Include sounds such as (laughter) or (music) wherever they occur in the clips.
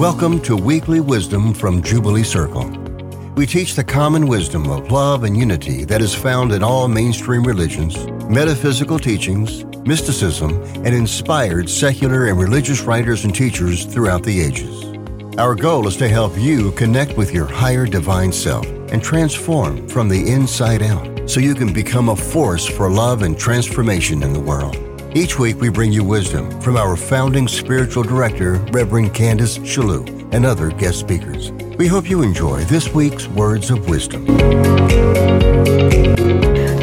Welcome to Weekly Wisdom from Jubilee Circle. We teach the common wisdom of love and unity that is found in all mainstream religions, metaphysical teachings, mysticism, and inspired secular and religious writers and teachers throughout the ages. Our goal is to help you connect with your higher divine self and transform from the inside out so you can become a force for love and transformation in the world. Each week, we bring you wisdom from our founding spiritual director, Reverend Candace Chellew, and other guest speakers. We hope you enjoy this week's Words of Wisdom.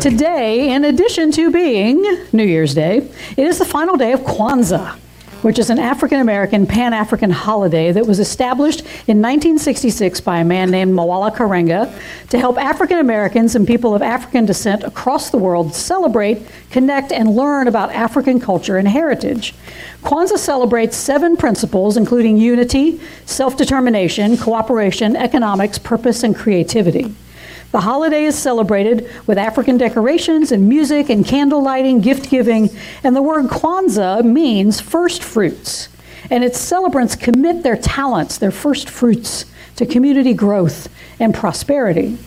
Today, in addition to being New Year's Day, it is the final day of Kwanzaa which is an African American Pan African holiday that was established in 1966 by a man named Maulana Karenga to help African Americans and people of African descent across the world celebrate, connect, and learn about African culture and heritage. Kwanzaa celebrates seven principles, including unity, self determination, cooperation, economics, purpose, and creativity. The holiday is celebrated with African decorations and music and candle lighting, gift giving, and the word Kwanzaa means first fruits. And its celebrants commit their talents, their first fruits, to community growth and prosperity.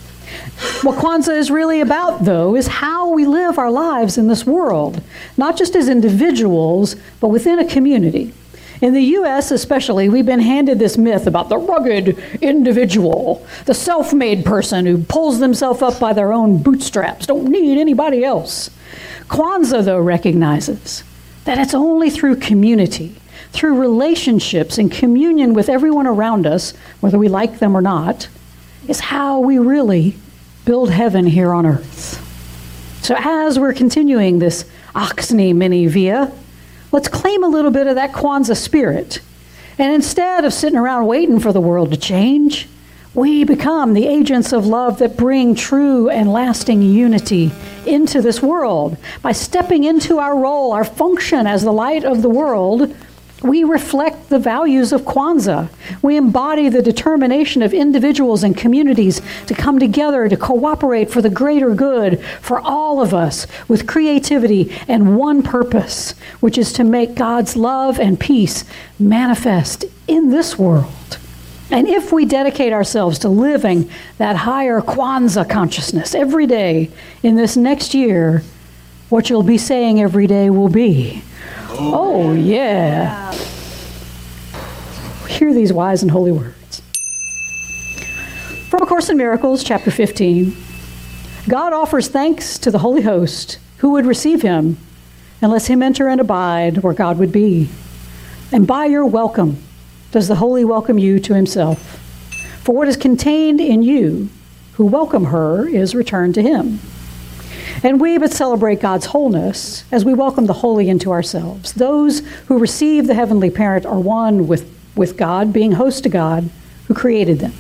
What Kwanzaa is really about, though, is how we live our lives in this world, not just as individuals, but within a community. In the U.S., especially, we've been handed this myth about the rugged individual, the self made person who pulls themselves up by their own bootstraps, don't need anybody else. Kwanzaa, though, recognizes that it's only through community, through relationships and communion with everyone around us, whether we like them or not, is how we really build heaven here on earth. So, as we're continuing this Oxney mini via, Let's claim a little bit of that Kwanzaa spirit. And instead of sitting around waiting for the world to change, we become the agents of love that bring true and lasting unity into this world. By stepping into our role, our function as the light of the world, we reflect the values of Kwanzaa. We embody the determination of individuals and communities to come together to cooperate for the greater good for all of us with creativity and one purpose, which is to make God's love and peace manifest in this world. And if we dedicate ourselves to living that higher Kwanzaa consciousness every day in this next year, what you'll be saying every day will be, Oh, yeah. Hear these wise and holy words. From A Course in Miracles, chapter 15 God offers thanks to the Holy Host who would receive him unless him enter and abide where God would be. And by your welcome does the Holy welcome you to himself. For what is contained in you who welcome her is returned to him. And we but celebrate God's wholeness as we welcome the holy into ourselves. Those who receive the heavenly parent are one with, with God, being host to God who created them.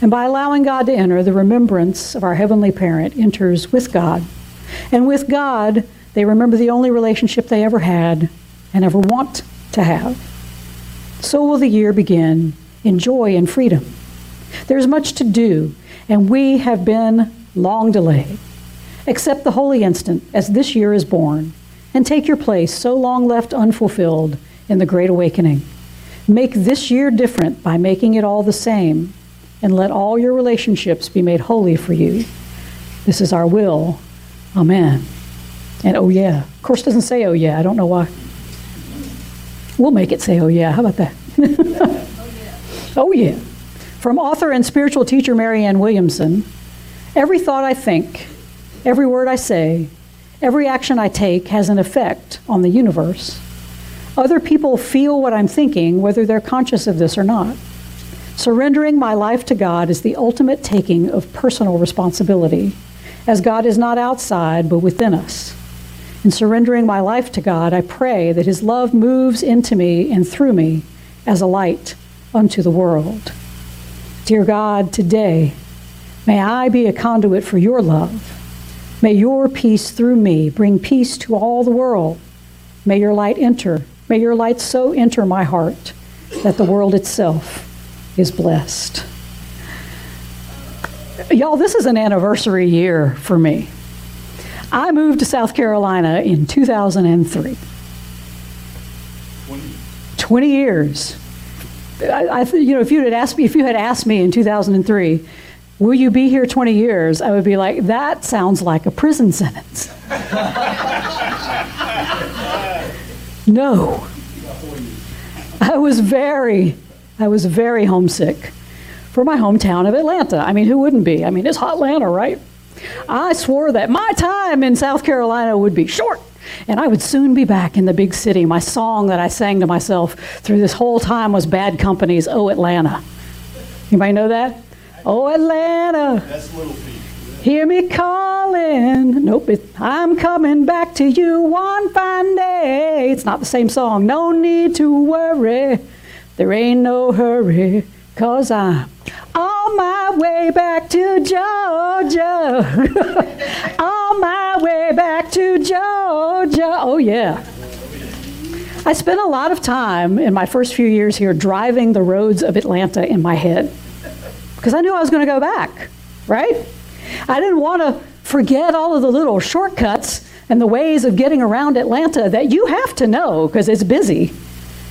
And by allowing God to enter, the remembrance of our heavenly parent enters with God. And with God, they remember the only relationship they ever had and ever want to have. So will the year begin in joy and freedom. There's much to do, and we have been long delayed. Accept the holy instant as this year is born, and take your place so long left unfulfilled in the Great Awakening. Make this year different by making it all the same, and let all your relationships be made holy for you. This is our will. Amen. And oh yeah. Of course, doesn't say oh yeah. I don't know why. We'll make it say oh yeah. How about that? (laughs) oh yeah. From author and spiritual teacher Marianne Williamson Every thought I think, Every word I say, every action I take has an effect on the universe. Other people feel what I'm thinking, whether they're conscious of this or not. Surrendering my life to God is the ultimate taking of personal responsibility, as God is not outside, but within us. In surrendering my life to God, I pray that His love moves into me and through me as a light unto the world. Dear God, today, may I be a conduit for your love May your peace through me bring peace to all the world. May your light enter. May your light so enter my heart that the world itself is blessed. Y'all, this is an anniversary year for me. I moved to South Carolina in 2003. 20, 20 years. I, I, you know, if you had asked me, if you had asked me in 2003, will you be here 20 years? I would be like, that sounds like a prison sentence. (laughs) no. I was very, I was very homesick for my hometown of Atlanta. I mean, who wouldn't be? I mean, it's hot Atlanta, right? I swore that my time in South Carolina would be short and I would soon be back in the big city. My song that I sang to myself through this whole time was Bad Company's Oh Atlanta. Anybody know that? Oh Atlanta. That's Little. Hear me calling. Nope, it, I'm coming back to you one fine day. It's not the same song. No need to worry. There ain't no hurry, cause I'm on my way back to Georgia. (laughs) on my way back to Georgia. Oh, yeah. I spent a lot of time in my first few years here driving the roads of Atlanta in my head because I knew I was going to go back, right? I didn't want to forget all of the little shortcuts and the ways of getting around Atlanta that you have to know because it's busy.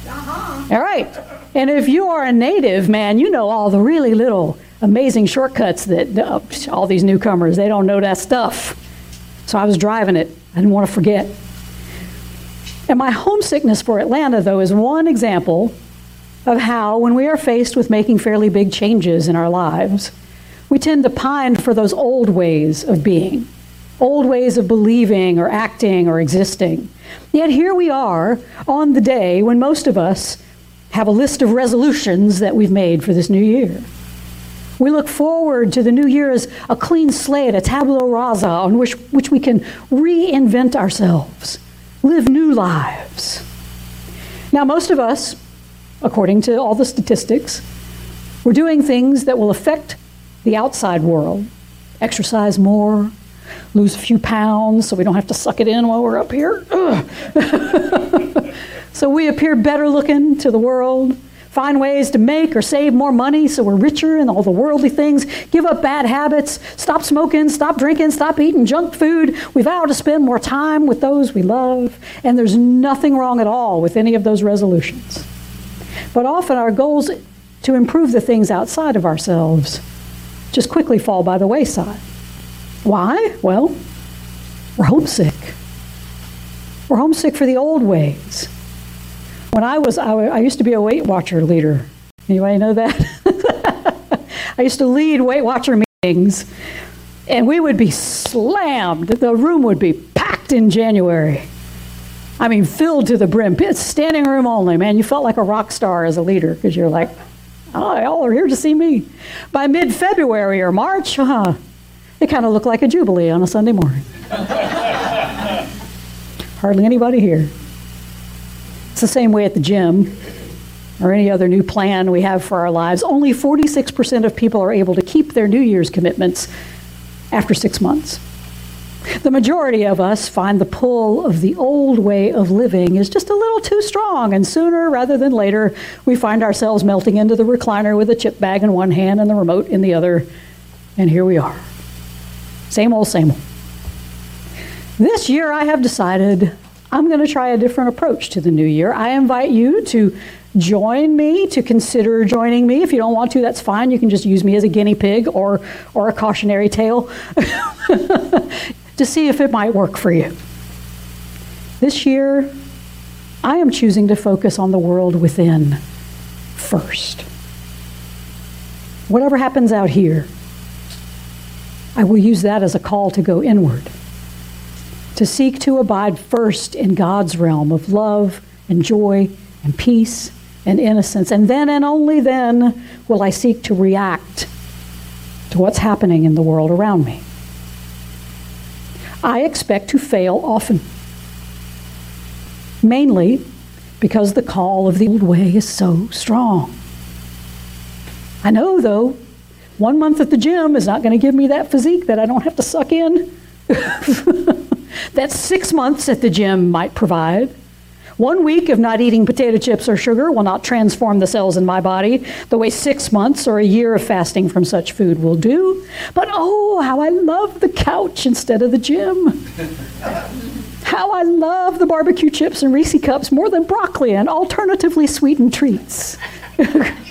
Uh-huh. All right. And if you are a native, man, you know all the really little amazing shortcuts that uh, all these newcomers, they don't know that stuff. So I was driving it. I didn't want to forget. And my homesickness for Atlanta, though, is one example of how, when we are faced with making fairly big changes in our lives, we tend to pine for those old ways of being, old ways of believing or acting or existing. Yet here we are on the day when most of us have a list of resolutions that we've made for this new year. We look forward to the new year as a clean slate, a tabula rasa on which, which we can reinvent ourselves, live new lives. Now, most of us, according to all the statistics, we're doing things that will affect the outside world. Exercise more, lose a few pounds so we don't have to suck it in while we're up here. (laughs) so we appear better looking to the world find ways to make or save more money so we're richer in all the worldly things, give up bad habits, stop smoking, stop drinking, stop eating junk food. We vow to spend more time with those we love, and there's nothing wrong at all with any of those resolutions. But often our goals to improve the things outside of ourselves just quickly fall by the wayside. Why? Well, we're homesick. We're homesick for the old ways. When I was, I, I used to be a Weight Watcher leader. Anybody know that? (laughs) I used to lead Weight Watcher meetings, and we would be slammed. The room would be packed in January. I mean, filled to the brim. It's Standing room only, man. You felt like a rock star as a leader because you're like, oh, y'all are here to see me. By mid February or March, huh, it kind of looked like a jubilee on a Sunday morning. (laughs) Hardly anybody here. It's the same way at the gym or any other new plan we have for our lives. Only 46% of people are able to keep their New Year's commitments after six months. The majority of us find the pull of the old way of living is just a little too strong, and sooner rather than later, we find ourselves melting into the recliner with a chip bag in one hand and the remote in the other, and here we are. Same old, same old. This year, I have decided I'm going to try a different approach to the new year. I invite you to join me, to consider joining me. If you don't want to, that's fine. You can just use me as a guinea pig or, or a cautionary tale (laughs) to see if it might work for you. This year, I am choosing to focus on the world within first. Whatever happens out here, I will use that as a call to go inward to seek to abide first in God's realm of love and joy and peace and innocence. And then and only then will I seek to react to what's happening in the world around me. I expect to fail often, mainly because the call of the old way is so strong. I know, though, one month at the gym is not going to give me that physique that I don't have to suck in. (laughs) that six months at the gym might provide. One week of not eating potato chips or sugar will not transform the cells in my body the way six months or a year of fasting from such food will do. But oh, how I love the couch instead of the gym. how I love the barbecue chips and Reese cups more than broccoli and alternatively sweetened treats. (laughs) the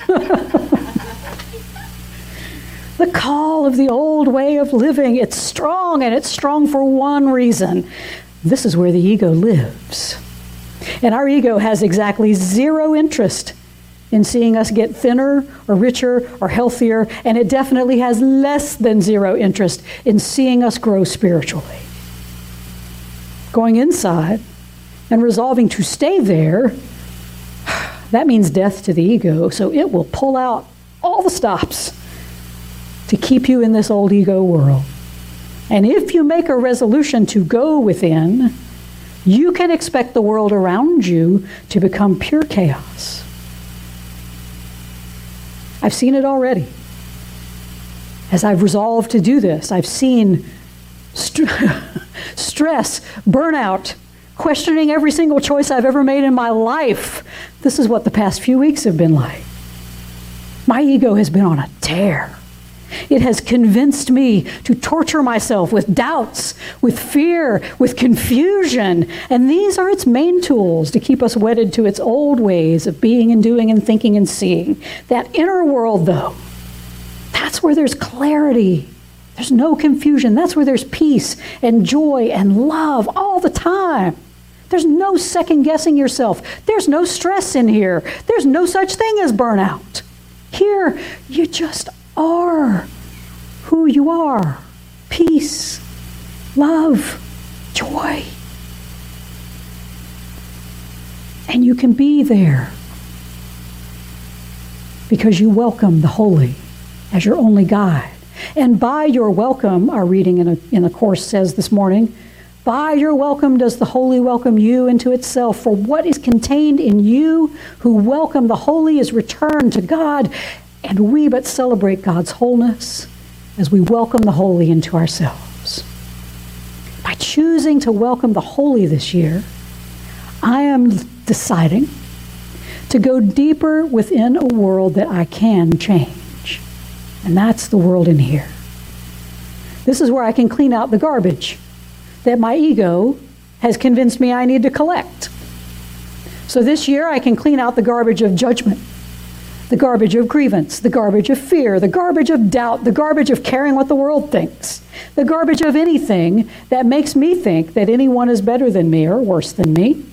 call of the old way of living, it's strong, and it's strong for one reason. This is where the ego lives. And our ego has exactly zero interest in seeing us get thinner or richer or healthier, and it definitely has less than zero interest in seeing us grow spiritually. Going inside and resolving to stay there, (sighs) that means death to the ego, so it will pull out all the stops to keep you in this old ego world. And if you make a resolution to go within, you can expect the world around you to become pure chaos. I've seen it already. As I've resolved to do this, I've seen st- (laughs) stress, burnout, questioning every single choice I've ever made in my life. This is what the past few weeks have been like. My ego has been on a tear. It has convinced me to torture myself with doubts, with fear, with confusion. And these are its main tools to keep us wedded to its old ways of being and doing and thinking and seeing. That inner world, though, that's where there's clarity. There's no confusion. That's where there's peace and joy and love all the time. There's no second guessing yourself. There's no stress in here. There's no such thing as burnout. Here, you just are who you are peace, love, joy. And you can be there because you welcome the holy as your only guide. And by your welcome, our reading in, a, in the course says this morning, by your welcome does the holy welcome you into itself. For what is contained in you who welcome the holy is returned to God, and we but celebrate God's wholeness as we welcome the holy into ourselves. By choosing to welcome the holy this year, I am deciding to go deeper within a world that I can change. And that's the world in here. This is where I can clean out the garbage that my ego has convinced me I need to collect. So this year I can clean out the garbage of judgment the garbage of grievance, the garbage of fear, the garbage of doubt, the garbage of caring what the world thinks, the garbage of anything that makes me think that anyone is better than me or worse than me.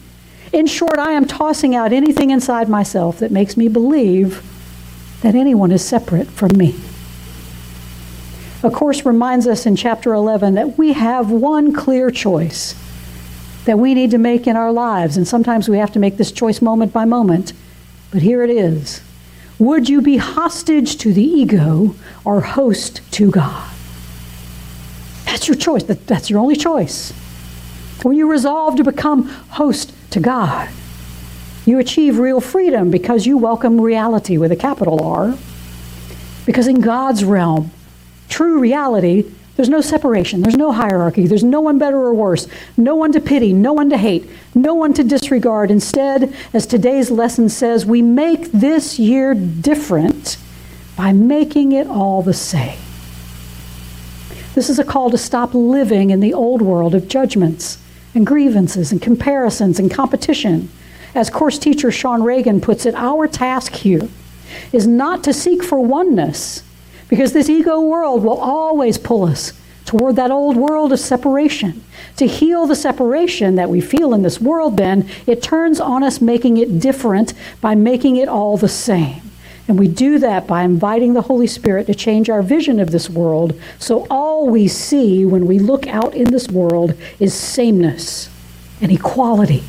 In short, I am tossing out anything inside myself that makes me believe that anyone is separate from me. A course reminds us in chapter 11 that we have one clear choice that we need to make in our lives, and sometimes we have to make this choice moment by moment. But here it is would you be hostage to the ego or host to God? That's your choice. That's your only choice. When you resolve to become host to God, you achieve real freedom because you welcome reality with a capital R. Because in God's realm, true reality there's no separation. There's no hierarchy. There's no one better or worse. No one to pity. No one to hate. No one to disregard. Instead, as today's lesson says, we make this year different by making it all the same. This is a call to stop living in the old world of judgments and grievances and comparisons and competition. As course teacher Sean Reagan puts it, our task here is not to seek for oneness because this ego world will always pull us toward that old world of separation. To heal the separation that we feel in this world, then, it turns on us making it different by making it all the same. And we do that by inviting the Holy Spirit to change our vision of this world so all we see when we look out in this world is sameness and equality.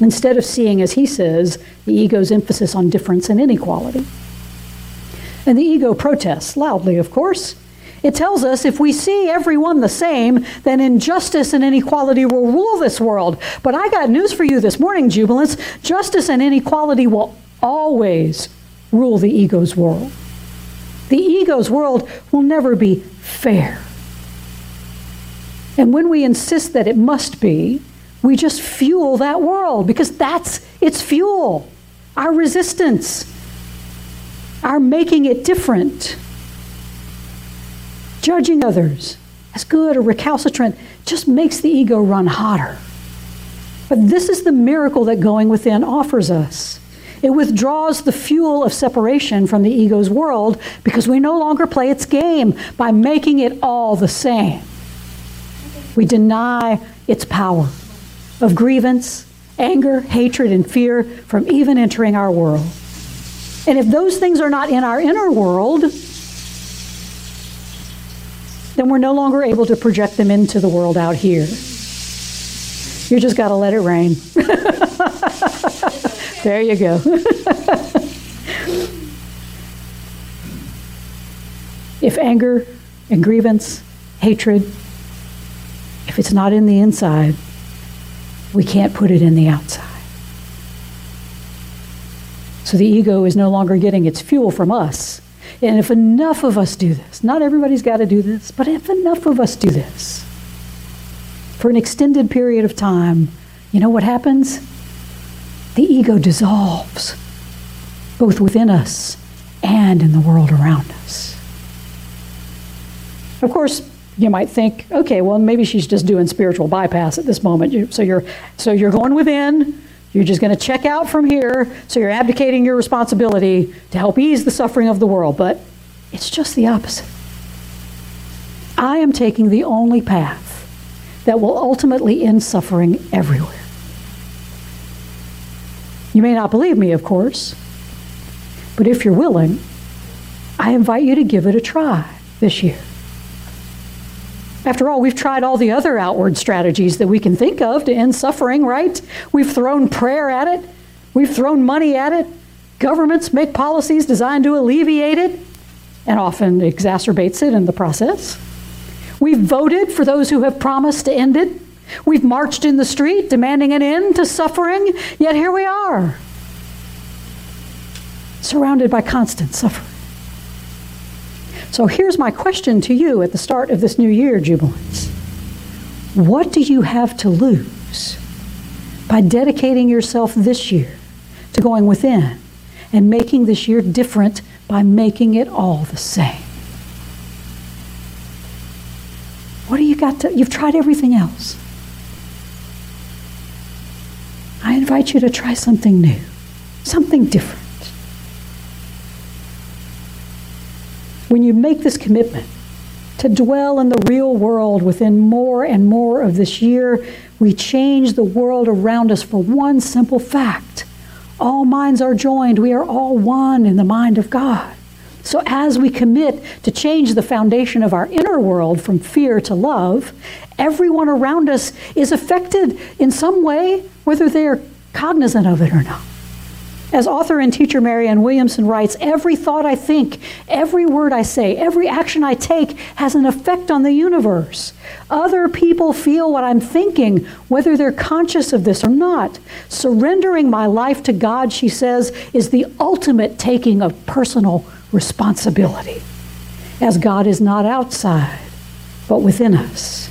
Instead of seeing, as he says, the ego's emphasis on difference and inequality. And the ego protests, loudly, of course. It tells us if we see everyone the same, then injustice and inequality will rule this world. But I got news for you this morning, Jubilants. Justice and inequality will always rule the ego's world. The ego's world will never be fair. And when we insist that it must be, we just fuel that world because that's its fuel, our resistance our making it different, judging others as good or recalcitrant, just makes the ego run hotter. But this is the miracle that going within offers us. It withdraws the fuel of separation from the ego's world because we no longer play its game by making it all the same. We deny its power of grievance, anger, hatred, and fear from even entering our world. And if those things are not in our inner world, then we're no longer able to project them into the world out here. You just got to let it rain. (laughs) there you go. (laughs) if anger and grievance, hatred, if it's not in the inside, we can't put it in the outside. So the ego is no longer getting its fuel from us. And if enough of us do this, not everybody's got to do this, but if enough of us do this for an extended period of time, you know what happens? The ego dissolves, both within us and in the world around us. Of course, you might think, okay, well, maybe she's just doing spiritual bypass at this moment. So you're, so you're going within, you're just going to check out from here, so you're abdicating your responsibility to help ease the suffering of the world. But it's just the opposite. I am taking the only path that will ultimately end suffering everywhere. You may not believe me, of course, but if you're willing, I invite you to give it a try this year. After all, we've tried all the other outward strategies that we can think of to end suffering, right? We've thrown prayer at it, we've thrown money at it. Governments make policies designed to alleviate it and often exacerbates it in the process. We've voted for those who have promised to end it. We've marched in the street demanding an end to suffering, yet here we are, surrounded by constant suffering. So here's my question to you at the start of this new year, Jubilants. What do you have to lose by dedicating yourself this year to going within and making this year different by making it all the same? What do you got to? You've tried everything else. I invite you to try something new, something different. When you make this commitment to dwell in the real world within more and more of this year, we change the world around us for one simple fact. All minds are joined. We are all one in the mind of God. So, as we commit to change the foundation of our inner world from fear to love, everyone around us is affected in some way, whether they are cognizant of it or not. As author and teacher Marianne Williamson writes, every thought I think, every word I say, every action I take has an effect on the universe. Other people feel what I'm thinking, whether they're conscious of this or not. Surrendering my life to God, she says, is the ultimate taking of personal responsibility, as God is not outside, but within us.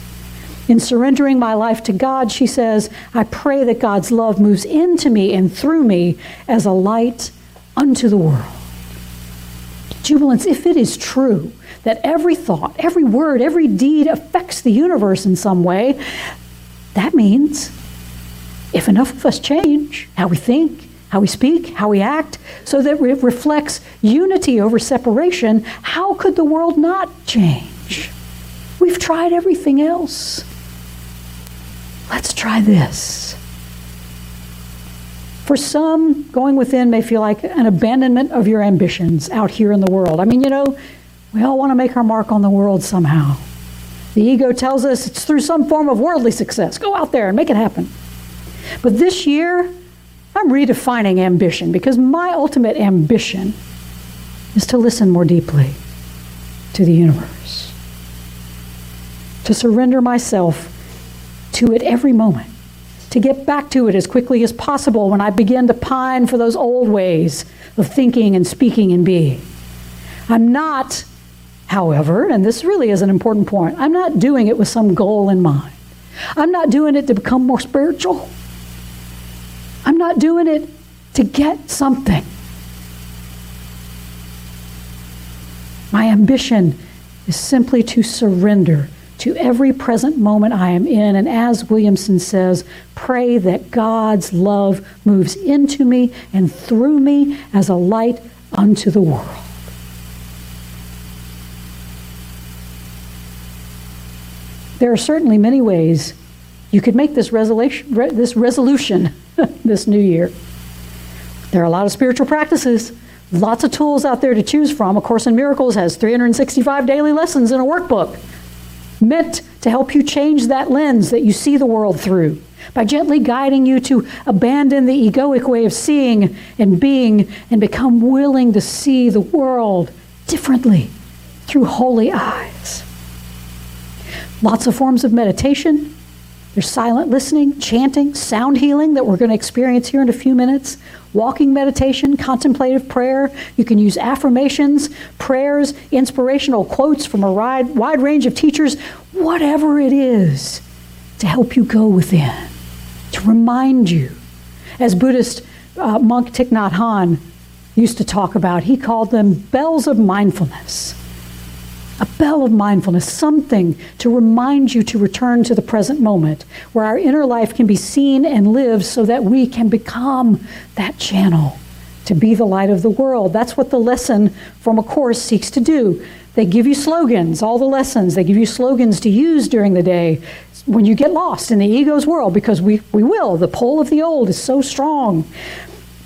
In surrendering my life to God, she says, I pray that God's love moves into me and through me as a light unto the world. Jubilants, if it is true that every thought, every word, every deed affects the universe in some way, that means if enough of us change how we think, how we speak, how we act, so that it reflects unity over separation, how could the world not change? We've tried everything else. Let's try this. For some, going within may feel like an abandonment of your ambitions out here in the world. I mean, you know, we all want to make our mark on the world somehow. The ego tells us it's through some form of worldly success. Go out there and make it happen. But this year, I'm redefining ambition because my ultimate ambition is to listen more deeply to the universe, to surrender myself to it every moment, to get back to it as quickly as possible when I begin to pine for those old ways of thinking and speaking and being. I'm not, however, and this really is an important point, I'm not doing it with some goal in mind. I'm not doing it to become more spiritual. I'm not doing it to get something. My ambition is simply to surrender to every present moment I am in. And as Williamson says, pray that God's love moves into me and through me as a light unto the world. There are certainly many ways you could make this resolution, this resolution (laughs) this new year. There are a lot of spiritual practices, lots of tools out there to choose from. A Course in Miracles has 365 daily lessons in a workbook meant to help you change that lens that you see the world through by gently guiding you to abandon the egoic way of seeing and being and become willing to see the world differently through holy eyes. Lots of forms of meditation. Silent listening, chanting, sound healing that we're going to experience here in a few minutes, walking meditation, contemplative prayer. You can use affirmations, prayers, inspirational quotes from a wide, wide range of teachers, whatever it is to help you go within, to remind you. As Buddhist uh, monk Thich Nhat Hanh used to talk about, he called them bells of mindfulness a bell of mindfulness, something to remind you to return to the present moment, where our inner life can be seen and lived so that we can become that channel to be the light of the world. That's what the lesson from A Course seeks to do. They give you slogans, all the lessons, they give you slogans to use during the day when you get lost in the ego's world, because we, we will. The pull of the old is so strong.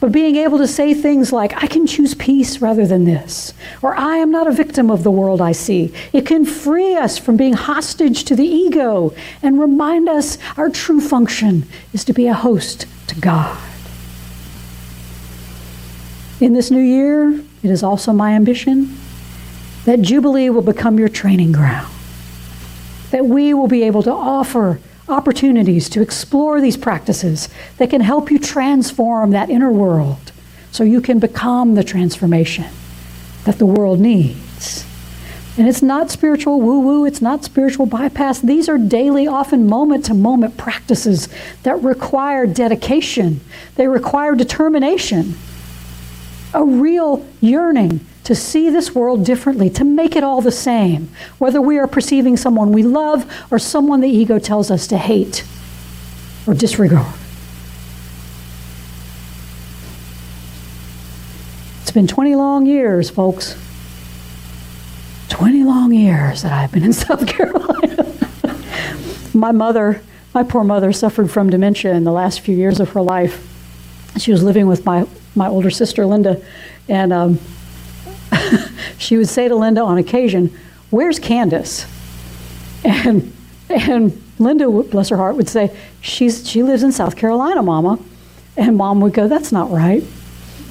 But being able to say things like, I can choose peace rather than this, or I am not a victim of the world I see, it can free us from being hostage to the ego and remind us our true function is to be a host to God. In this new year, it is also my ambition that Jubilee will become your training ground, that we will be able to offer opportunities to explore these practices that can help you transform that inner world so you can become the transformation that the world needs. And it's not spiritual woo woo, it's not spiritual bypass. These are daily, often moment to moment practices that require dedication, they require determination, a real yearning to see this world differently, to make it all the same, whether we are perceiving someone we love or someone the ego tells us to hate or disregard. It's been 20 long years, folks. 20 long years that I've been in (laughs) South Carolina. my mother, my poor mother, suffered from dementia in the last few years of her life. She was living with my, my older sister, Linda, and um, (laughs) she would say to Linda on occasion, Where's Candace? And, and Linda, bless her heart, would say, She's, She lives in South Carolina, Mama. And Mom would go, That's not right.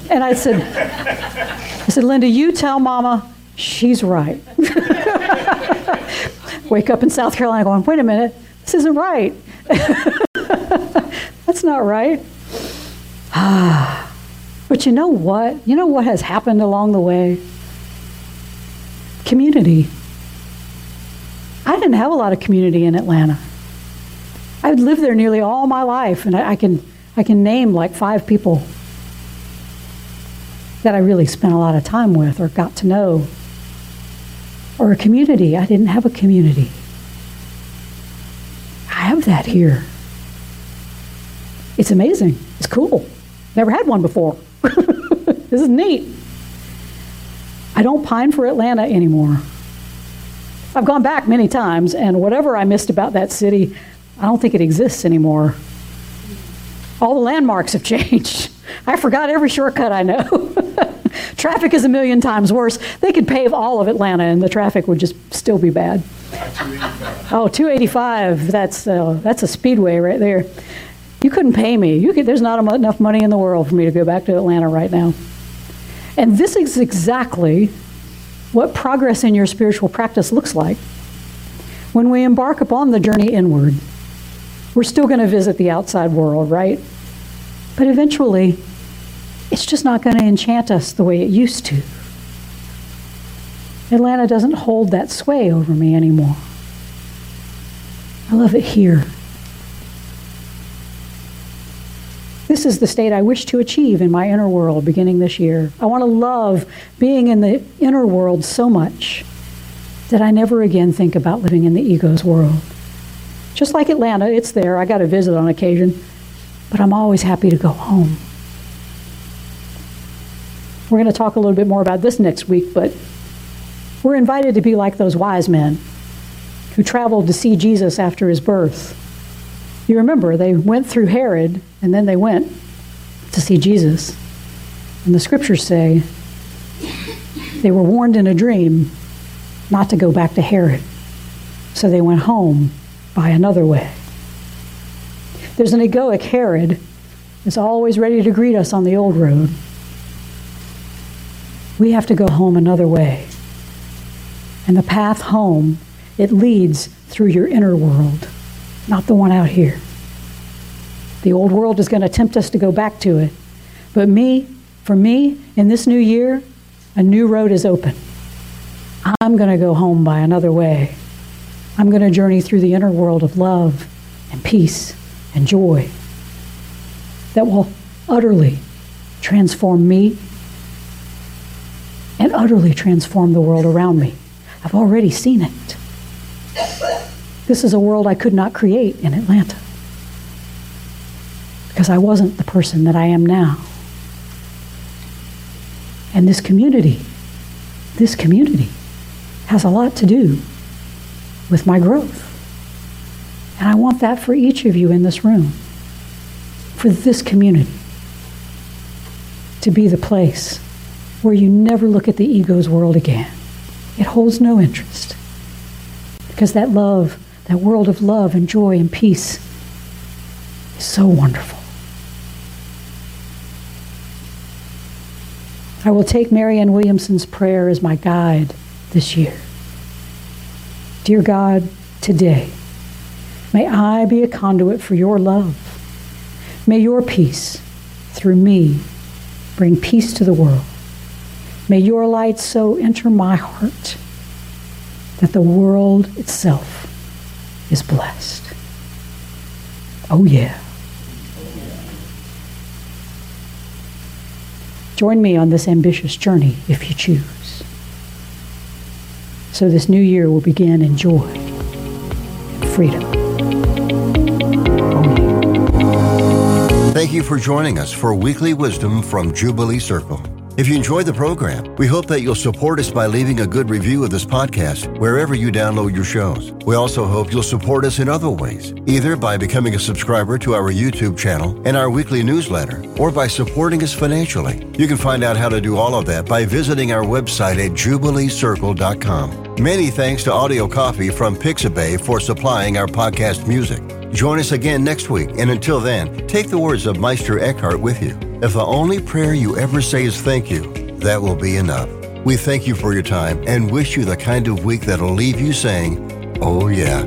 And I said, I said, Linda, you tell Mama she's right. (laughs) Wake up in South Carolina going, Wait a minute, this isn't right. (laughs) That's not right. Ah. (sighs) But you know what? You know what has happened along the way? Community. I didn't have a lot of community in Atlanta. I've lived there nearly all my life, and I, I can, I can name like five people that I really spent a lot of time with or got to know. Or a community. I didn't have a community. I have that here. It's amazing. It's cool. Never had one before. (laughs) this is neat. I don't pine for Atlanta anymore. I've gone back many times, and whatever I missed about that city, I don't think it exists anymore. All the landmarks have (laughs) changed. I forgot every shortcut I know. (laughs) traffic is a million times worse. They could pave all of Atlanta, and the traffic would just still be bad. 285. Oh, 285. That's, uh, that's a speedway right there. You couldn't pay me. Could, there's not enough money in the world for me to go back to Atlanta right now. And this is exactly what progress in your spiritual practice looks like. When we embark upon the journey inward, we're still going to visit the outside world, right? But eventually, it's just not going to enchant us the way it used to. Atlanta doesn't hold that sway over me anymore. I love it here. This is the state I wish to achieve in my inner world beginning this year. I want to love being in the inner world so much that I never again think about living in the ego's world. Just like Atlanta, it's there. I got to visit on occasion, but I'm always happy to go home. We're going to talk a little bit more about this next week, but we're invited to be like those wise men who traveled to see Jesus after his birth. You remember, they went through Herod and then they went to see Jesus. And the scriptures say they were warned in a dream not to go back to Herod. So they went home by another way. There's an egoic Herod that's always ready to greet us on the old road. We have to go home another way. And the path home, it leads through your inner world, not the one out here. The old world is going to tempt us to go back to it. But me, for me, in this new year, a new road is open. I'm going to go home by another way. I'm going to journey through the inner world of love and peace and joy that will utterly transform me and utterly transform the world around me. I've already seen it. This is a world I could not create in Atlanta because I wasn't the person that I am now. And this community, this community has a lot to do with my growth. And I want that for each of you in this room, for this community, to be the place where you never look at the ego's world again. It holds no interest. Because that love, that world of love and joy and peace, is so wonderful. I will take Marianne Williamson's prayer as my guide this year. Dear God, today, may I be a conduit for your love. May your peace, through me, bring peace to the world. May your light so enter my heart that the world itself is blessed. Oh, yeah. Join me on this ambitious journey if you choose. So this new year will begin in joy and freedom. Thank you for joining us for Weekly Wisdom from Jubilee Circle. If you enjoyed the program, we hope that you'll support us by leaving a good review of this podcast wherever you download your shows. We also hope you'll support us in other ways, either by becoming a subscriber to our YouTube channel and our weekly newsletter, or by supporting us financially. You can find out how to do all of that by visiting our website at jubileecircle.com. Many thanks to Audio Coffee from Pixabay for supplying our podcast music. Join us again next week, and until then, take the words of Meister Eckhart with you. If the only prayer you ever say is thank you, that will be enough. We thank you for your time and wish you the kind of week that'll leave you saying, Oh, yeah.